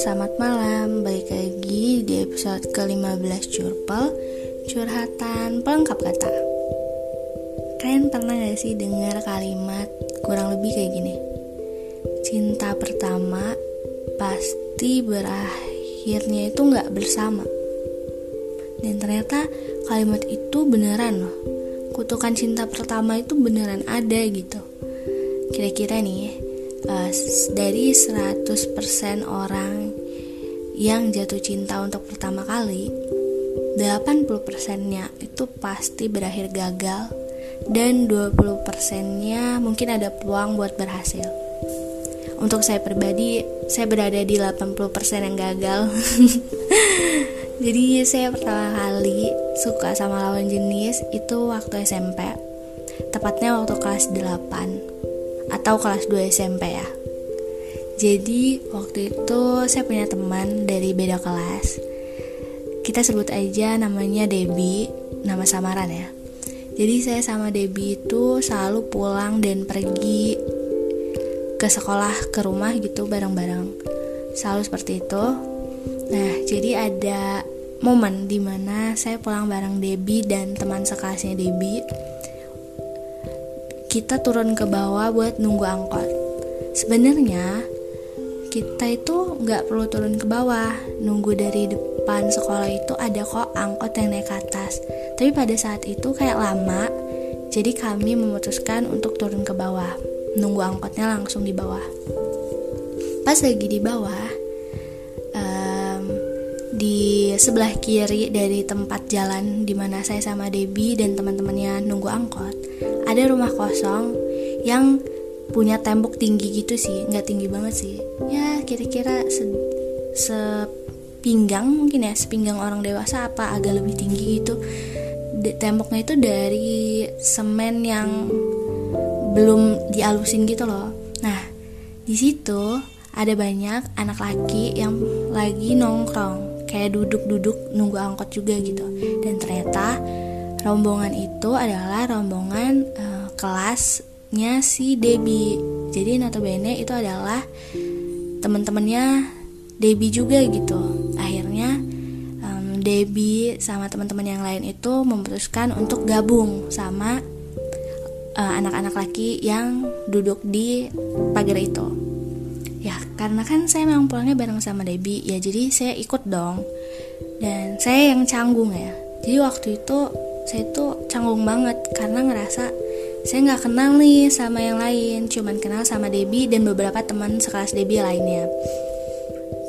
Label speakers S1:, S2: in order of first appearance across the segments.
S1: selamat malam. Balik lagi di episode ke-15 Curpel Curhatan pelengkap kata. Kalian pernah gak sih dengar kalimat kurang lebih kayak gini? Cinta pertama pasti berakhirnya itu gak bersama. Dan ternyata kalimat itu beneran loh. Kutukan cinta pertama itu beneran ada gitu. Kira-kira nih uh, dari 100% orang yang jatuh cinta untuk pertama kali 80%-nya itu pasti berakhir gagal dan 20%-nya mungkin ada peluang buat berhasil. Untuk saya pribadi, saya berada di 80% yang gagal. Jadi saya pertama kali suka sama lawan jenis itu waktu SMP. Tepatnya waktu kelas 8 atau kelas 2 SMP ya jadi waktu itu saya punya teman dari beda kelas. Kita sebut aja namanya Debbie nama samaran ya. Jadi saya sama Debbie itu selalu pulang dan pergi ke sekolah ke rumah gitu bareng-bareng. Selalu seperti itu. Nah jadi ada momen di mana saya pulang bareng Debbie dan teman sekelasnya Debbie. Kita turun ke bawah buat nunggu angkot. Sebenarnya kita itu nggak perlu turun ke bawah, nunggu dari depan sekolah itu ada kok angkot yang naik ke atas. Tapi pada saat itu kayak lama, jadi kami memutuskan untuk turun ke bawah, nunggu angkotnya langsung di bawah. Pas lagi di bawah, um, di sebelah kiri dari tempat jalan di mana saya sama Debbie dan teman-temannya nunggu angkot, ada rumah kosong yang punya tembok tinggi gitu sih nggak tinggi banget sih kira-kira se sepinggang mungkin ya sepinggang orang dewasa apa agak lebih tinggi gitu temboknya itu dari semen yang belum dialusin gitu loh. Nah di situ ada banyak anak laki yang lagi nongkrong kayak duduk-duduk nunggu angkot juga gitu. Dan ternyata rombongan itu adalah rombongan uh, kelasnya si Debbie. Jadi notabene itu adalah teman-temannya Debbie juga gitu. Akhirnya um, Debbie sama teman-teman yang lain itu memutuskan untuk gabung sama uh, anak-anak laki yang duduk di pagar itu. Ya karena kan saya memang pulangnya bareng sama Debbie ya jadi saya ikut dong. Dan saya yang canggung ya. Jadi waktu itu saya tuh canggung banget karena ngerasa saya nggak kenal nih sama yang lain cuman kenal sama Debbie dan beberapa teman sekelas Debbie lainnya.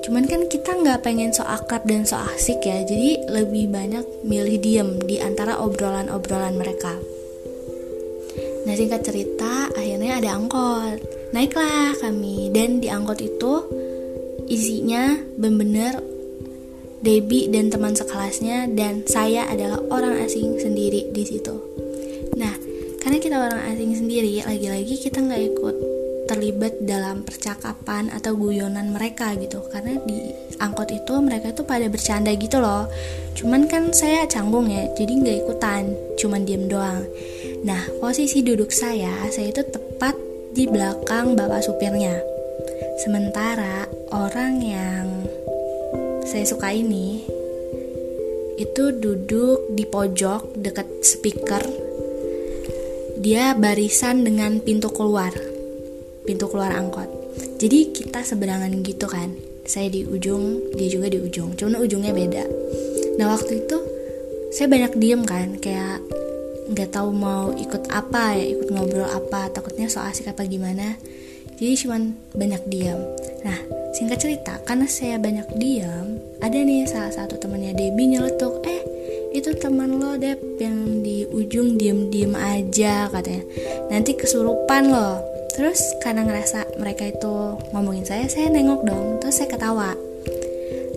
S1: Cuman kan kita nggak pengen so akrab dan so asik ya jadi lebih banyak milih diem di antara obrolan-obrolan mereka. Nah singkat cerita akhirnya ada angkot. Naiklah kami dan di angkot itu isinya bener-bener Debbie dan teman sekelasnya dan saya adalah orang asing sendiri di situ. Nah, karena kita orang asing sendiri, lagi-lagi kita nggak ikut terlibat dalam percakapan atau guyonan mereka gitu. Karena di angkot itu mereka itu pada bercanda gitu loh. Cuman kan saya canggung ya jadi nggak ikutan cuman diem doang. Nah posisi duduk saya saya itu tepat di belakang bapak supirnya. Sementara orang yang saya suka ini itu duduk di pojok dekat speaker dia barisan dengan pintu keluar. Pintu keluar angkot. Jadi kita seberangan gitu kan. Saya di ujung dia juga di ujung. Cuma ujungnya beda. Nah waktu itu saya banyak diem kan. Kayak nggak tahu mau ikut apa ya ikut ngobrol apa. Takutnya so asik apa gimana. Jadi cuman banyak diam nah Singkat cerita, karena saya banyak diam, ada nih salah satu temannya Debbie nyeletuk, eh itu teman lo Deb yang di ujung diem-diem aja katanya. Nanti kesurupan lo. Terus karena ngerasa mereka itu ngomongin saya, saya nengok dong, terus saya ketawa.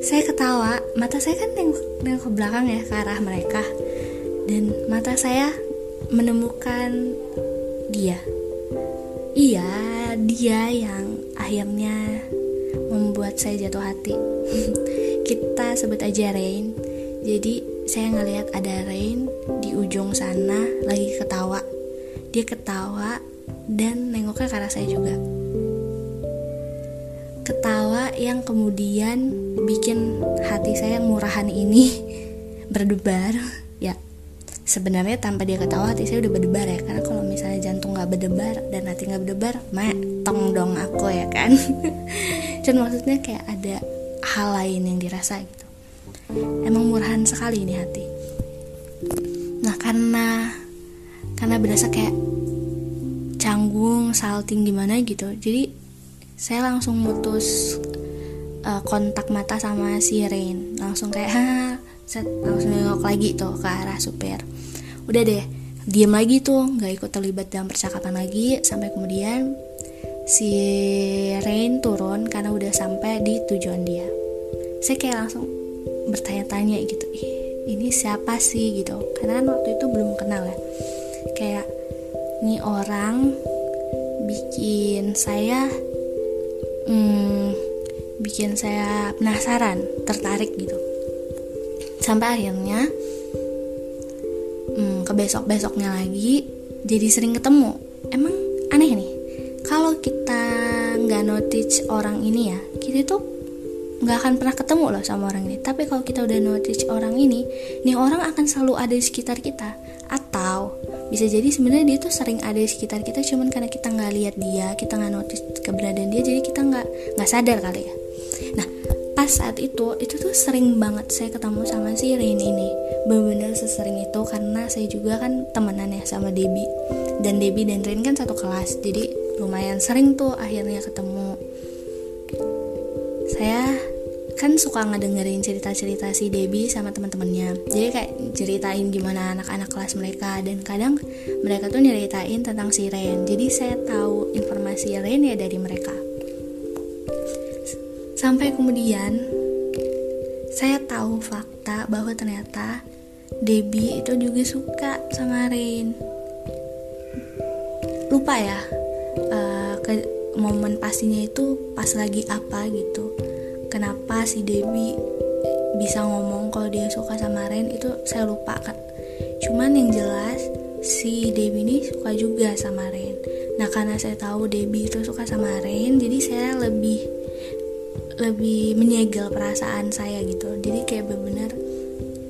S1: Saya ketawa, mata saya kan nengok, nengok ke belakang ya ke arah mereka. Dan mata saya menemukan dia. Iya, dia yang akhirnya membuat saya jatuh hati kita sebut aja Rain jadi saya ngelihat ada Rain di ujung sana lagi ketawa. Dia ketawa dan nengoknya ke arah saya juga. Ketawa yang kemudian bikin hati saya yang murahan ini berdebar. Ya sebenarnya tanpa dia ketawa hati saya udah berdebar ya. Karena kalau misalnya jantung nggak berdebar dan hati nggak berdebar tong dong aku ya kan. Cuman maksudnya kayak ada hal lain yang dirasa gitu emang murahan sekali ini hati. Nah karena karena berasa kayak canggung salting gimana gitu. Jadi saya langsung mutus uh, kontak mata sama si Rain. Langsung kayak set langsung nengok lagi tuh ke arah supir. Udah deh diem lagi tuh nggak ikut terlibat dalam percakapan lagi. Sampai kemudian si Rain turun karena udah sampai di tujuan dia. Saya kayak langsung bertanya-tanya gitu Ih, ini siapa sih? Gitu. Karena kan waktu itu belum kenal ya. Kayak ini orang bikin saya hmm, bikin saya penasaran tertarik gitu. Sampai akhirnya hmm, ke besok besoknya lagi jadi sering ketemu. Emang aneh nih kalau kita nggak notice orang ini ya kita tuh nggak akan pernah ketemu loh sama orang ini. Tapi kalau kita udah notice orang ini nih orang akan selalu ada di sekitar kita. Atau bisa jadi sebenarnya dia tuh sering ada di sekitar kita cuman karena kita nggak lihat dia kita nggak notice keberadaan dia jadi kita nggak nggak sadar kali ya. Nah pas saat itu itu tuh sering banget saya ketemu sama si Rain ini benar-benar sesering itu karena saya juga kan temenan ya sama Debbie. Dan Debbie dan Rain kan satu kelas jadi lumayan sering tuh akhirnya ketemu. Saya kan suka ngedengerin cerita-cerita si Debbie sama teman-temannya. Jadi kayak ceritain gimana anak-anak kelas mereka. Dan kadang mereka tuh nyeritain tentang si Ren jadi saya tahu informasi Ren ya dari mereka. Sampai kemudian saya tahu fakta bahwa ternyata Debbie itu juga suka sama Ren lupa ya uh, ke momen pastinya itu pas lagi apa gitu kenapa si Debbie bisa ngomong kalau dia suka sama Ren itu saya lupa kan cuman yang jelas si Debbie ini suka juga sama Ren. Nah karena saya tahu Debbie itu suka sama Ren jadi saya lebih lebih menyegel perasaan saya gitu. Jadi kayak bener-bener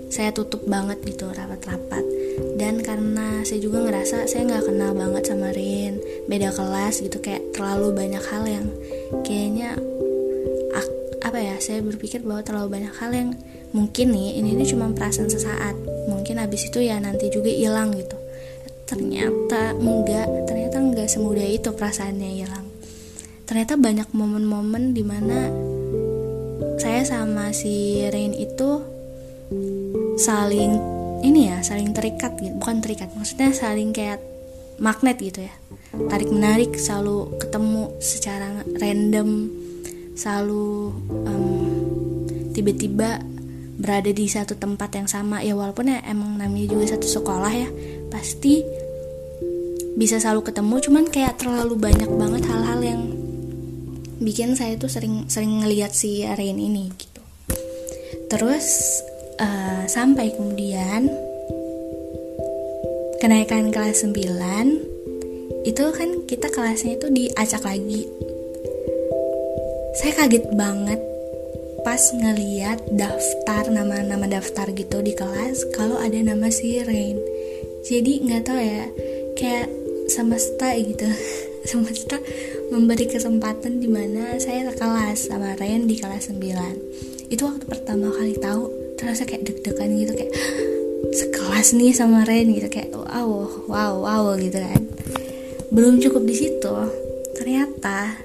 S1: saya tutup banget gitu rapat-rapat. Dan karena saya juga ngerasa saya nggak kenal banget sama Rin beda kelas gitu kayak terlalu banyak hal yang kayaknya apa ya saya berpikir bahwa terlalu banyak hal yang mungkin nih ini ini cuma perasaan sesaat. Mungkin habis itu ya nanti juga hilang gitu. Ternyata enggak ternyata enggak semudah itu perasaannya hilang. Ternyata banyak momen-momen di mana saya sama si Rain itu saling ini ya saling terikat gitu. Bukan terikat maksudnya saling kayak magnet gitu ya. Tarik menarik selalu ketemu secara random selalu tiba tiba-tiba berada di satu tempat yang sama. Ya walaupun ya emang namanya juga satu sekolah ya pasti bisa selalu ketemu. Cuman kayak terlalu banyak banget hal-hal yang bikin saya tuh sering sering ngelihat si Rain ini gitu. Terus uh, sampai kemudian kenaikan kelas 9 itu kan kita kelasnya itu diacak lagi saya kaget banget pas ngeliat daftar nama-nama daftar gitu di kelas kalau ada nama si Rain. Jadi nggak tahu ya kayak semesta gitu. Semesta memberi kesempatan di mana saya kelas sama Rain di kelas 9 itu waktu pertama kali tahu terasa kayak deg-degan gitu kayak sekelas nih sama Rain gitu. Kayak wow wow wow gitu kan. Belum cukup di situ. Ternyata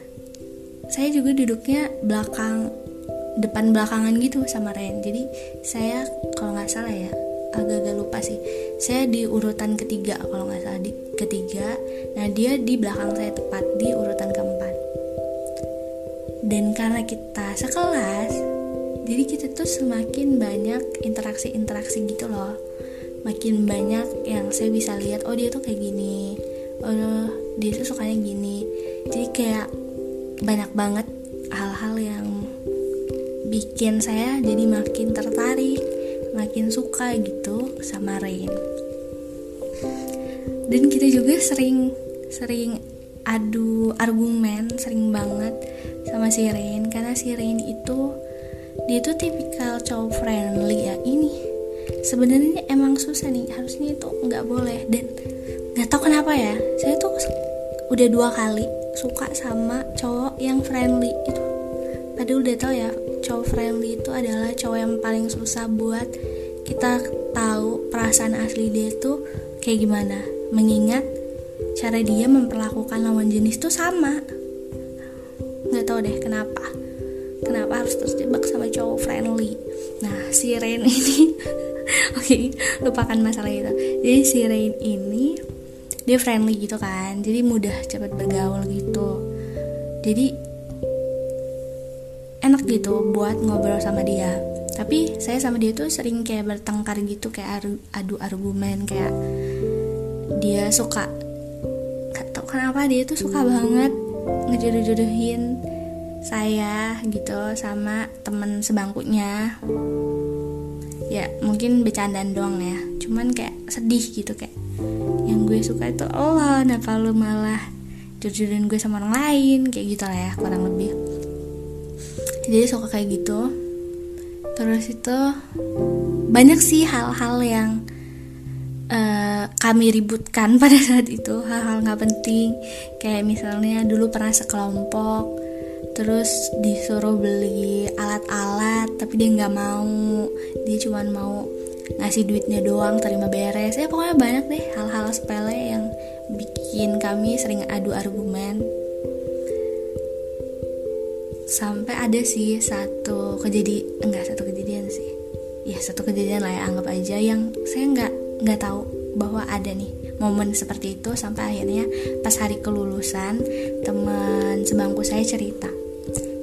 S1: saya juga duduknya belakang depan belakangan gitu sama Ren. Jadi saya kalau nggak salah ya agak-agak lupa sih. Saya di urutan ketiga kalau nggak salah di ketiga. Nah dia di belakang saya tepat di urutan keempat. Dan karena kita sekelas jadi kita tuh semakin banyak interaksi-interaksi gitu loh. Makin banyak yang saya bisa lihat oh dia tuh kayak gini. Oh dia tuh sukanya gini. Jadi kayak banyak banget hal-hal yang bikin saya jadi makin tertarik makin suka gitu sama Rain. Dan kita juga sering sering adu argumen sering banget sama si Rain karena si Rain itu dia tuh tipikal cowok friendly ya. Ini sebenarnya emang susah nih harusnya itu nggak boleh. Dan nggak tahu kenapa ya saya tuh udah dua kali suka sama cowok yang friendly itu padahal udah tau ya cowok friendly itu adalah cowok yang paling susah buat kita tahu perasaan asli dia tuh kayak gimana. Mengingat cara dia memperlakukan lawan jenis tuh sama. Nggak tahu deh kenapa. Kenapa harus terjebak sama cowok friendly? Nah si Rain ini oke okay, lupakan masalah itu. Jadi si Rain ini dia friendly gitu kan. Jadi mudah cepat bergaul gitu. Jadi enak gitu buat ngobrol sama dia. Tapi saya sama dia tuh sering kayak bertengkar gitu kayak adu argumen kayak dia suka gak tau kenapa dia tuh suka banget ngejodoh-jodohin saya gitu sama temen sebangkunya. Ya mungkin bercandaan doang ya. Cuman kayak sedih gitu kayak yang gue suka itu Allah kenapa lu malah jodohin gue sama orang lain kayak gitu lah ya kurang lebih. Jadi suka kayak gitu. Terus itu banyak sih hal-hal yang uh, kami ributkan pada saat itu hal-hal nggak penting. Kayak misalnya dulu pernah sekelompok terus disuruh beli alat-alat tapi dia nggak mau. Dia cuma mau ngasih duitnya doang terima beres. Ya pokoknya banyak deh hal-hal sepele yang bikin kami sering adu argumen. Sampai ada sih satu kejadian enggak satu kejadian sih. Ya satu kejadian lah ya anggap aja yang saya nggak nggak tahu bahwa ada nih momen seperti itu. Sampai akhirnya pas hari kelulusan teman sebangku saya cerita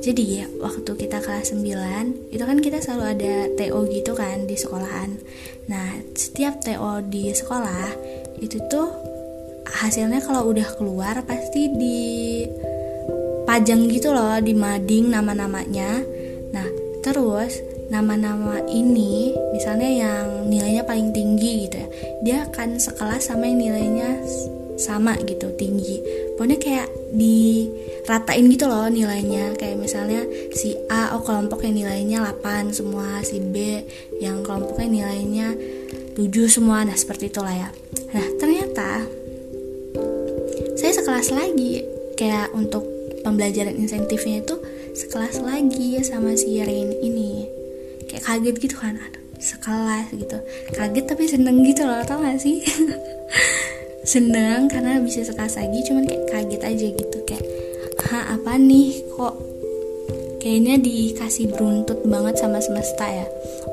S1: jadi ya waktu kita kelas 9 itu kan kita selalu ada TO gitu kan di sekolahan. Nah setiap TO di sekolah itu tuh hasilnya kalau udah keluar pasti di pajang gitu loh di mading nama-namanya. Nah terus nama-nama ini misalnya yang nilainya paling tinggi gitu ya dia akan sekelas sama yang nilainya sama gitu tinggi. Pokoknya kayak diratain gitu loh nilainya. Kayak misalnya si A oh kelompok yang nilainya 8 semua. Si B yang kelompoknya nilainya 7 semua. Nah seperti itulah ya. Nah ternyata saya sekelas lagi. Kayak untuk pembelajaran insentifnya itu sekelas lagi sama si Rain ini. Kayak kaget gitu kan. Sekelas gitu. Kaget tapi seneng gitu loh tau gak sih seneng karena bisa sekelas lagi cuman kayak kaget aja gitu. Kayak ha apa nih? Kok kayaknya dikasih beruntut banget sama semesta ya?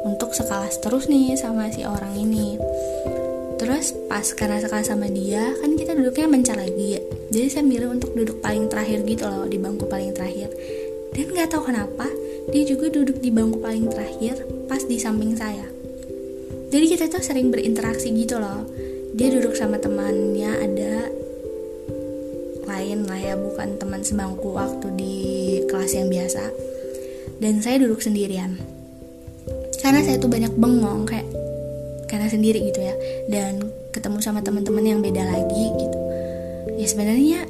S1: Untuk sekelas terus nih sama si orang ini. Terus pas karena sekelas sama dia kan kita duduknya mencar lagi. Ya jadi saya milih untuk duduk paling terakhir gitu loh di bangku paling terakhir. Dan nggak tahu kenapa dia juga duduk di bangku paling terakhir pas di samping saya. Jadi kita tuh sering berinteraksi gitu loh dia duduk sama temannya ada lain lah ya bukan teman sebangku waktu di kelas yang biasa. Dan saya duduk sendirian. Karena saya tuh banyak bengong kayak karena sendiri gitu ya. Dan ketemu sama teman-teman yang beda lagi gitu. Ya sebenarnya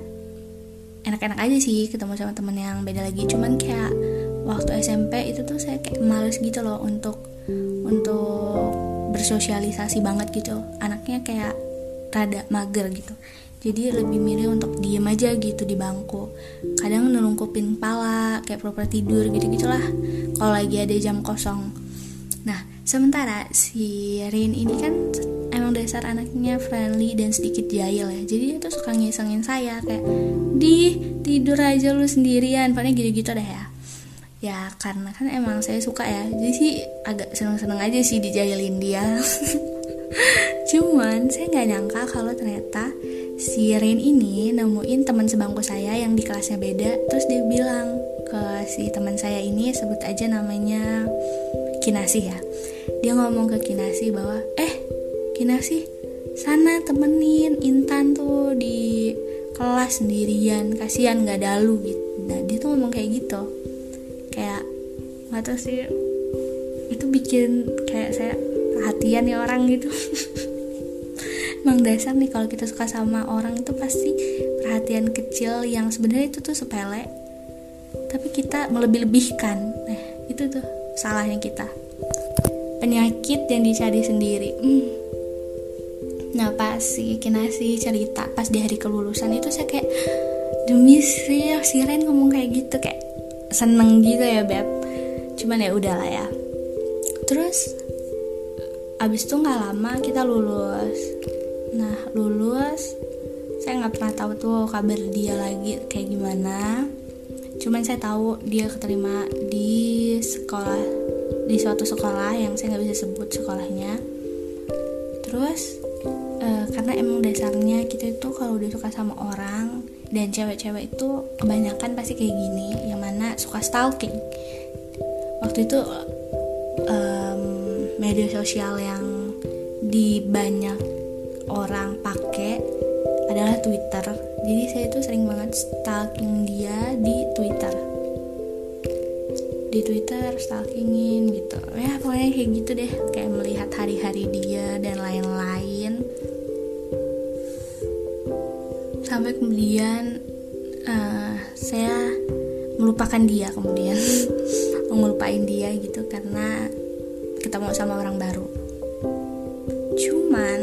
S1: enak-enak aja sih ketemu sama teman yang beda lagi. Cuman kayak waktu SMP itu tuh saya kayak males gitu loh untuk untuk bersosialisasi banget gitu. Anaknya kayak rada mager gitu. Jadi lebih milih untuk diem aja gitu di bangku. Kadang nelungkupin kepala kayak pura tidur gitu gitulah kalau lagi ada jam kosong. Nah sementara si Rin ini kan emang dasar anaknya friendly dan sedikit jahil ya. Jadi dia tuh suka ngisengin saya kayak di tidur aja lu sendirian. Paling gitu-gitu deh ya ya karena kan emang saya suka ya. Jadi sih agak seneng-seneng aja sih dijailin dia. Cuman saya nggak nyangka kalau ternyata si Rain ini nemuin teman sebangku saya yang di kelasnya beda. Terus dia bilang ke si teman saya ini sebut aja namanya Kinasi ya. Dia ngomong ke Kinasi bahwa eh Kinasi sana temenin Intan tuh di kelas sendirian. Kasihan nggak dalu gitu nah dia tuh ngomong kayak gitu nggak tahu sih. Itu bikin kayak saya perhatian ya orang gitu. Emang dasar nih kalau kita suka sama orang itu pasti perhatian kecil yang sebenarnya itu tuh sepele. Tapi kita melebih-lebihkan. Nah itu tuh salahnya kita. Penyakit yang dicari sendiri. Hmm. nah pas si kinasi cerita pas di hari kelulusan itu saya kayak demi sih si Ren ngomong kayak gitu. Kayak seneng gitu ya beb cuman ya udahlah ya. Terus abis itu nggak lama kita lulus. Nah lulus saya nggak pernah tahu tuh kabar dia lagi kayak gimana. Cuman saya tahu dia keterima di sekolah di suatu sekolah yang saya nggak bisa sebut sekolahnya. Terus e, karena emang dasarnya kita itu kalau udah suka sama orang dan cewek-cewek itu kebanyakan pasti kayak gini yang mana suka stalking waktu itu um, media sosial yang di banyak orang pakai adalah Twitter. Jadi saya itu sering banget stalking dia di Twitter. Di Twitter stalkingin gitu. Ya pokoknya kayak gitu deh. Kayak melihat hari-hari dia dan lain-lain. Sampai kemudian uh, saya melupakan dia kemudian ngelupain dia gitu karena ketemu sama orang baru. Cuman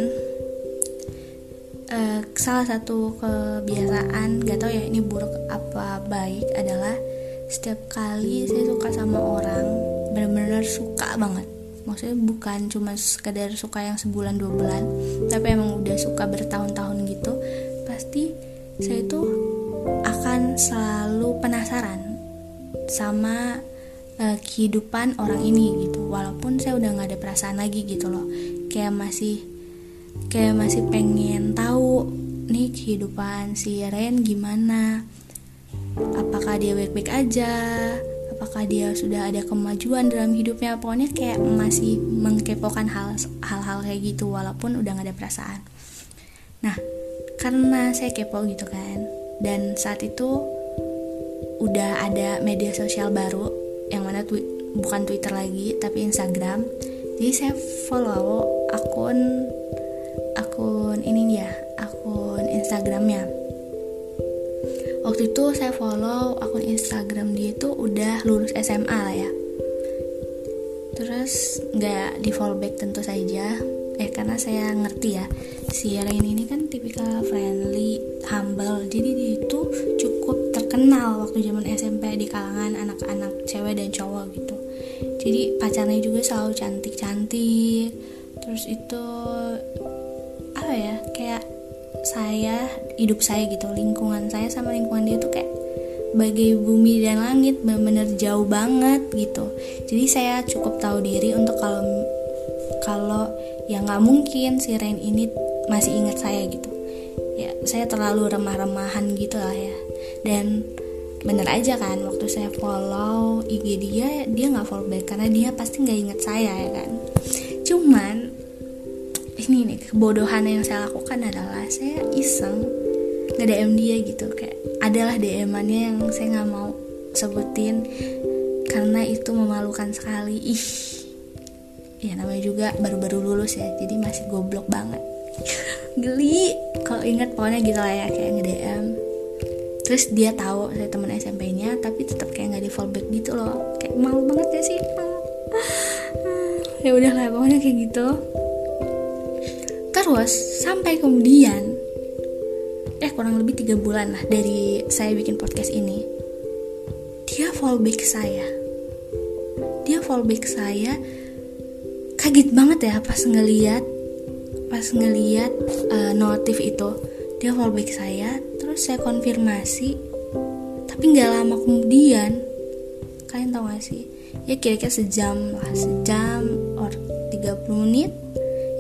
S1: uh, salah satu kebiasaan gak tau ya ini buruk apa baik adalah setiap kali saya suka sama orang benar-benar suka banget. Maksudnya bukan cuma sekedar suka yang sebulan dua bulan tapi emang udah suka bertahun-tahun gitu pasti saya itu akan selalu penasaran sama uh, kehidupan orang ini gitu. Walaupun saya udah nggak ada perasaan lagi gitu loh. Kayak masih kayak masih pengen tahu nih kehidupan si Ren gimana. Apakah dia baik-baik aja? Apakah dia sudah ada kemajuan dalam hidupnya? Pokoknya kayak masih mengkepokan hal hal-hal kayak gitu walaupun udah gak ada perasaan. Nah karena saya kepo gitu kan dan saat itu udah ada media sosial baru yang mana twi bukan Twitter lagi tapi Instagram. Jadi saya follow akun akun ini ya akun Instagramnya. Waktu itu saya follow akun Instagram dia itu udah lulus SMA lah ya. Terus nggak di follow back tentu saja. Eh karena saya ngerti ya si Rain ini kan tipikal friendly humble. Jadi dia itu cukup terkenal waktu zaman SMP di kalangan anak-anak cewek dan cowok gitu. Jadi pacarnya juga selalu cantik-cantik. Terus itu apa ya kayak saya hidup saya gitu lingkungan saya sama lingkungan dia tuh kayak bagai bumi dan langit benar-benar jauh banget gitu. Jadi saya cukup tahu diri untuk kalau kalau ya nggak mungkin si Rain ini masih ingat saya gitu. Ya saya terlalu remah-remahan gitu lah ya dan bener aja kan waktu saya follow IG dia dia nggak follow back karena dia pasti nggak inget saya ya kan? Cuman ini nih kebodohan yang saya lakukan adalah saya iseng nge DM dia gitu. Kayak adalah DM-annya yang saya nggak mau sebutin karena itu memalukan sekali. Ih. Ya namanya juga baru-baru lulus ya jadi masih goblok banget. Geli. Kalau inget pokoknya gitu lah ya kayak nge DM terus dia tahu saya teman SMP-nya tapi tetap kayak nggak di fallback gitu loh. Kayak malu banget ya sih? Ya udah lah pokoknya kayak gitu. Terus sampai kemudian eh kurang lebih tiga bulan lah dari saya bikin podcast ini dia fallback saya. Dia fallback saya kaget banget ya pas ngeliat pas ngeliat uh, notif itu. Dia fallback saya saya konfirmasi tapi nggak lama kemudian kalian tahu gak sih? Ya kira-kira sejam lah sejam or 30 menit.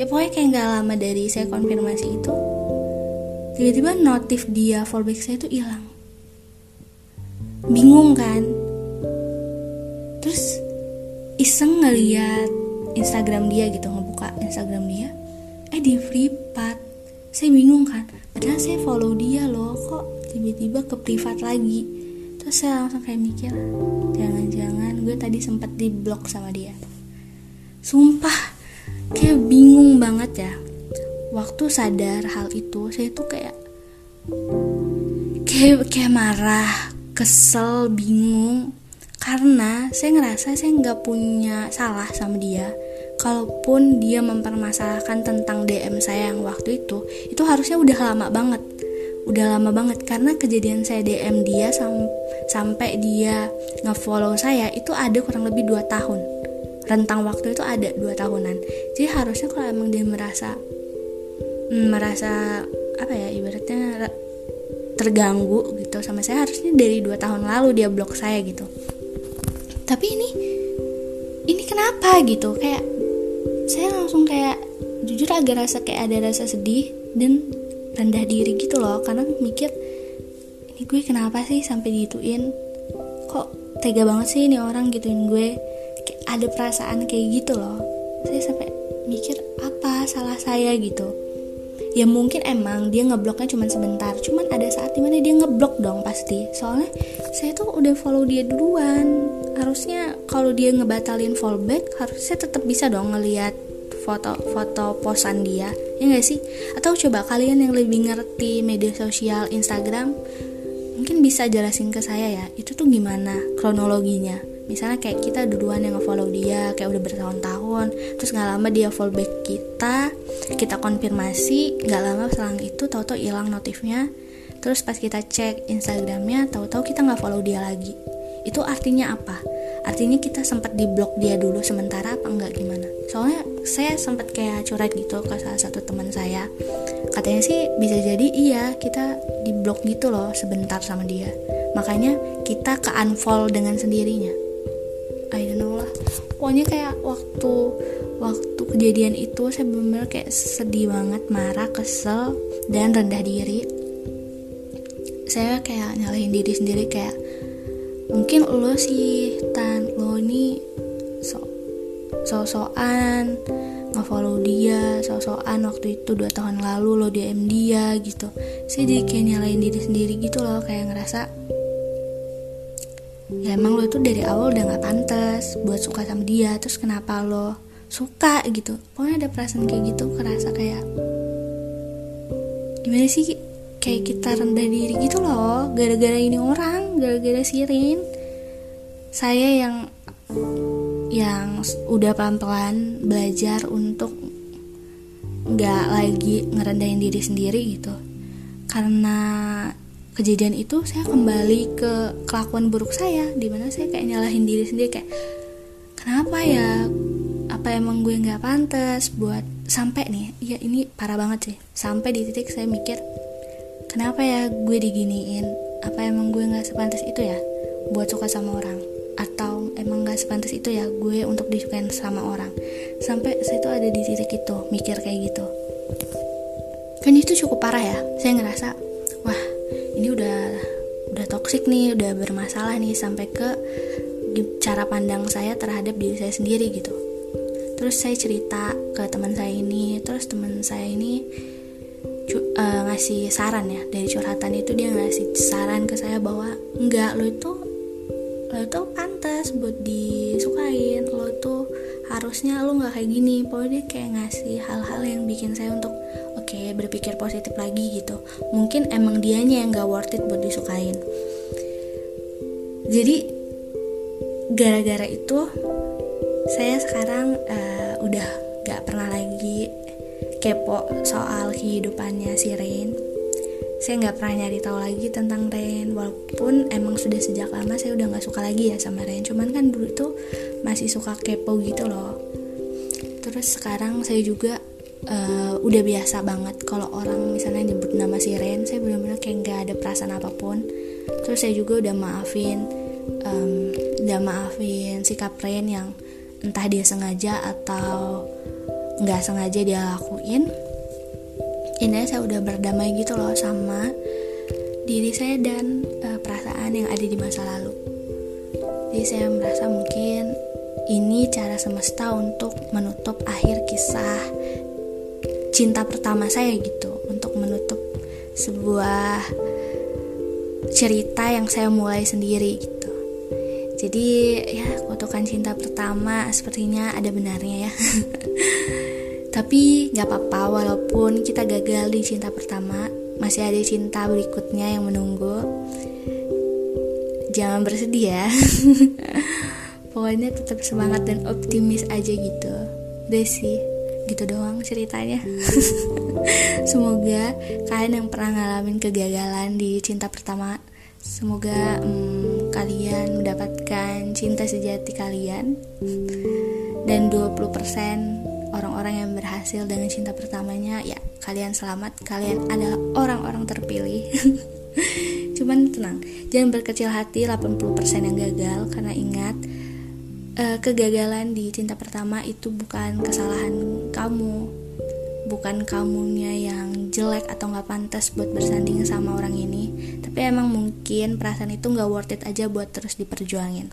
S1: Ya pokoknya kayak nggak lama dari saya konfirmasi itu tiba-tiba notif dia fallback saya itu hilang. Bingung kan? Terus iseng ngeliat Instagram dia gitu ngebuka Instagram dia. Eh di privat saya bingung kan padahal saya follow dia loh kok tiba-tiba ke privat lagi? Terus saya langsung kayak mikir jangan-jangan gue tadi sempat di blok sama dia. Sumpah kayak bingung banget ya. Waktu sadar hal itu saya tuh kayak kayak kayak marah kesel bingung. Karena saya ngerasa saya nggak punya salah sama dia kalaupun dia mempermasalahkan tentang DM saya yang waktu itu itu harusnya udah lama banget. Udah lama banget karena kejadian saya DM dia sam sampai dia ngefollow saya itu ada kurang lebih 2 tahun. Rentang waktu itu ada 2 tahunan. Jadi harusnya kalau emang dia merasa mm, merasa apa ya ibaratnya terganggu gitu sama saya harusnya dari dua tahun lalu dia blok saya gitu. Tapi ini ini kenapa gitu? Kayak saya langsung kayak jujur agak rasa kayak ada rasa sedih dan rendah diri gitu loh. Karena mikir ini gue kenapa sih sampai gituin kok tega banget sih ini orang gituin gue? Kayak ada perasaan kayak gitu loh. Saya sampai mikir apa salah saya? gitu. Ya mungkin emang dia ngebloknya cuma sebentar cuman ada saat di mana dia ngeblok dong pasti. Soalnya saya tuh udah follow dia duluan harusnya kalau dia ngebatalin fallback harusnya tetap bisa dong ngelihat foto-foto posan dia ya gak sih? Atau coba kalian yang lebih ngerti media sosial Instagram mungkin bisa jelasin ke saya ya itu tuh gimana kronologinya? Misalnya kayak kita duluan yang nge-follow dia kayak udah bertahun-tahun terus nggak lama dia follow back kita kita konfirmasi nggak lama selang itu tahu-tahu hilang notifnya terus pas kita cek Instagramnya tahu-tahu kita nggak follow dia lagi itu artinya apa? Artinya kita sempat di blok dia dulu sementara apa enggak gimana? Soalnya saya sempat kayak curhat gitu ke salah satu teman saya. Katanya sih bisa jadi iya kita di blok gitu loh sebentar sama dia. Makanya kita ke unfollow dengan sendirinya. I don't know lah. Pokoknya kayak waktu waktu kejadian itu saya benar-benar kayak sedih banget marah kesel dan rendah diri. Saya kayak nyalahin diri sendiri kayak mungkin lo sih tan. Lo ini so so-soan nge-follow dia so-soan waktu itu dua tahun lalu lo DM dia gitu. Saya jadi kayak nyalain diri sendiri gitu loh kayak ngerasa ya emang lo itu dari awal udah gak pantas buat suka sama dia terus kenapa lo suka gitu? Pokoknya ada perasaan kayak gitu kerasa kayak gimana sih kayak kita rendah diri gitu loh gara-gara ini orang gara-gara sirin saya yang yang udah pelan-pelan belajar untuk nggak lagi ngerendahin diri sendiri gitu. Karena kejadian itu saya kembali ke kelakuan buruk saya di mana saya kayak nyalahin diri sendiri kayak kenapa ya? Apa emang gue nggak pantas buat sampai nih ya ini parah banget sih. Sampai di titik saya mikir kenapa ya gue diginiin apa emang gue nggak sepantas itu ya? Buat suka sama orang. Atau emang gak sepantas itu ya gue untuk disukain sama orang? Sampai saya tuh ada di titik itu mikir kayak gitu. Kan itu cukup parah ya. Saya ngerasa wah ini udah udah toksik nih udah bermasalah nih sampai ke cara pandang saya terhadap diri saya sendiri gitu. Terus saya cerita ke teman saya ini terus teman saya ini uh, ngasih saran ya dari curhatan itu dia ngasih saran ke saya bahwa enggak lo itu lo itu pantas buat disukain lo tuh harusnya lo nggak kayak gini. Pokoknya dia kayak ngasih hal-hal yang bikin saya untuk oke okay, berpikir positif lagi gitu. Mungkin emang dianya yang gak worth it buat disukain. Jadi gara-gara itu saya sekarang uh, udah gak pernah lagi kepo soal kehidupannya si Rain saya nggak pernah nyari tahu lagi tentang Rain walaupun emang sudah sejak lama saya udah nggak suka lagi ya sama Rain cuman kan dulu itu masih suka kepo gitu loh. Terus sekarang saya juga uh, udah biasa banget kalau orang misalnya nyebut nama si Rain saya benar-benar kayak nggak ada perasaan apa pun. Terus saya juga udah maafin um, udah maafin sikap Rain yang entah dia sengaja atau nggak sengaja dia lakuin ini saya udah berdamai gitu loh sama diri saya dan uh, perasaan yang ada di masa lalu. Jadi saya merasa mungkin ini cara semesta untuk menutup akhir kisah cinta pertama saya gitu untuk menutup sebuah cerita yang saya mulai sendiri gitu. Jadi ya kutukan cinta pertama sepertinya ada benarnya ya tapi gak apa-apa walaupun kita gagal di cinta pertama masih ada cinta berikutnya yang menunggu. Jangan bersedih ya. Pokoknya tetap semangat dan optimis aja gitu. Deh sih gitu doang ceritanya. Semoga kalian yang pernah ngalamin kegagalan di cinta pertama semoga hmm, kalian mendapatkan cinta sejati kalian. Dan 20% orang-orang yang berhasil dengan cinta pertamanya ya kalian selamat. Kalian adalah orang-orang terpilih. Cuman tenang jangan berkecil hati 80% yang gagal. Karena ingat uh, kegagalan di cinta pertama itu bukan kesalahan kamu. Bukan kamunya yang jelek atau nggak pantas buat bersanding sama orang ini. Tapi emang mungkin perasaan itu nggak worth it aja buat terus diperjuangin.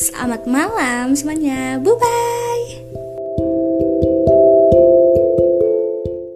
S1: Selamat malam semuanya. Bye bye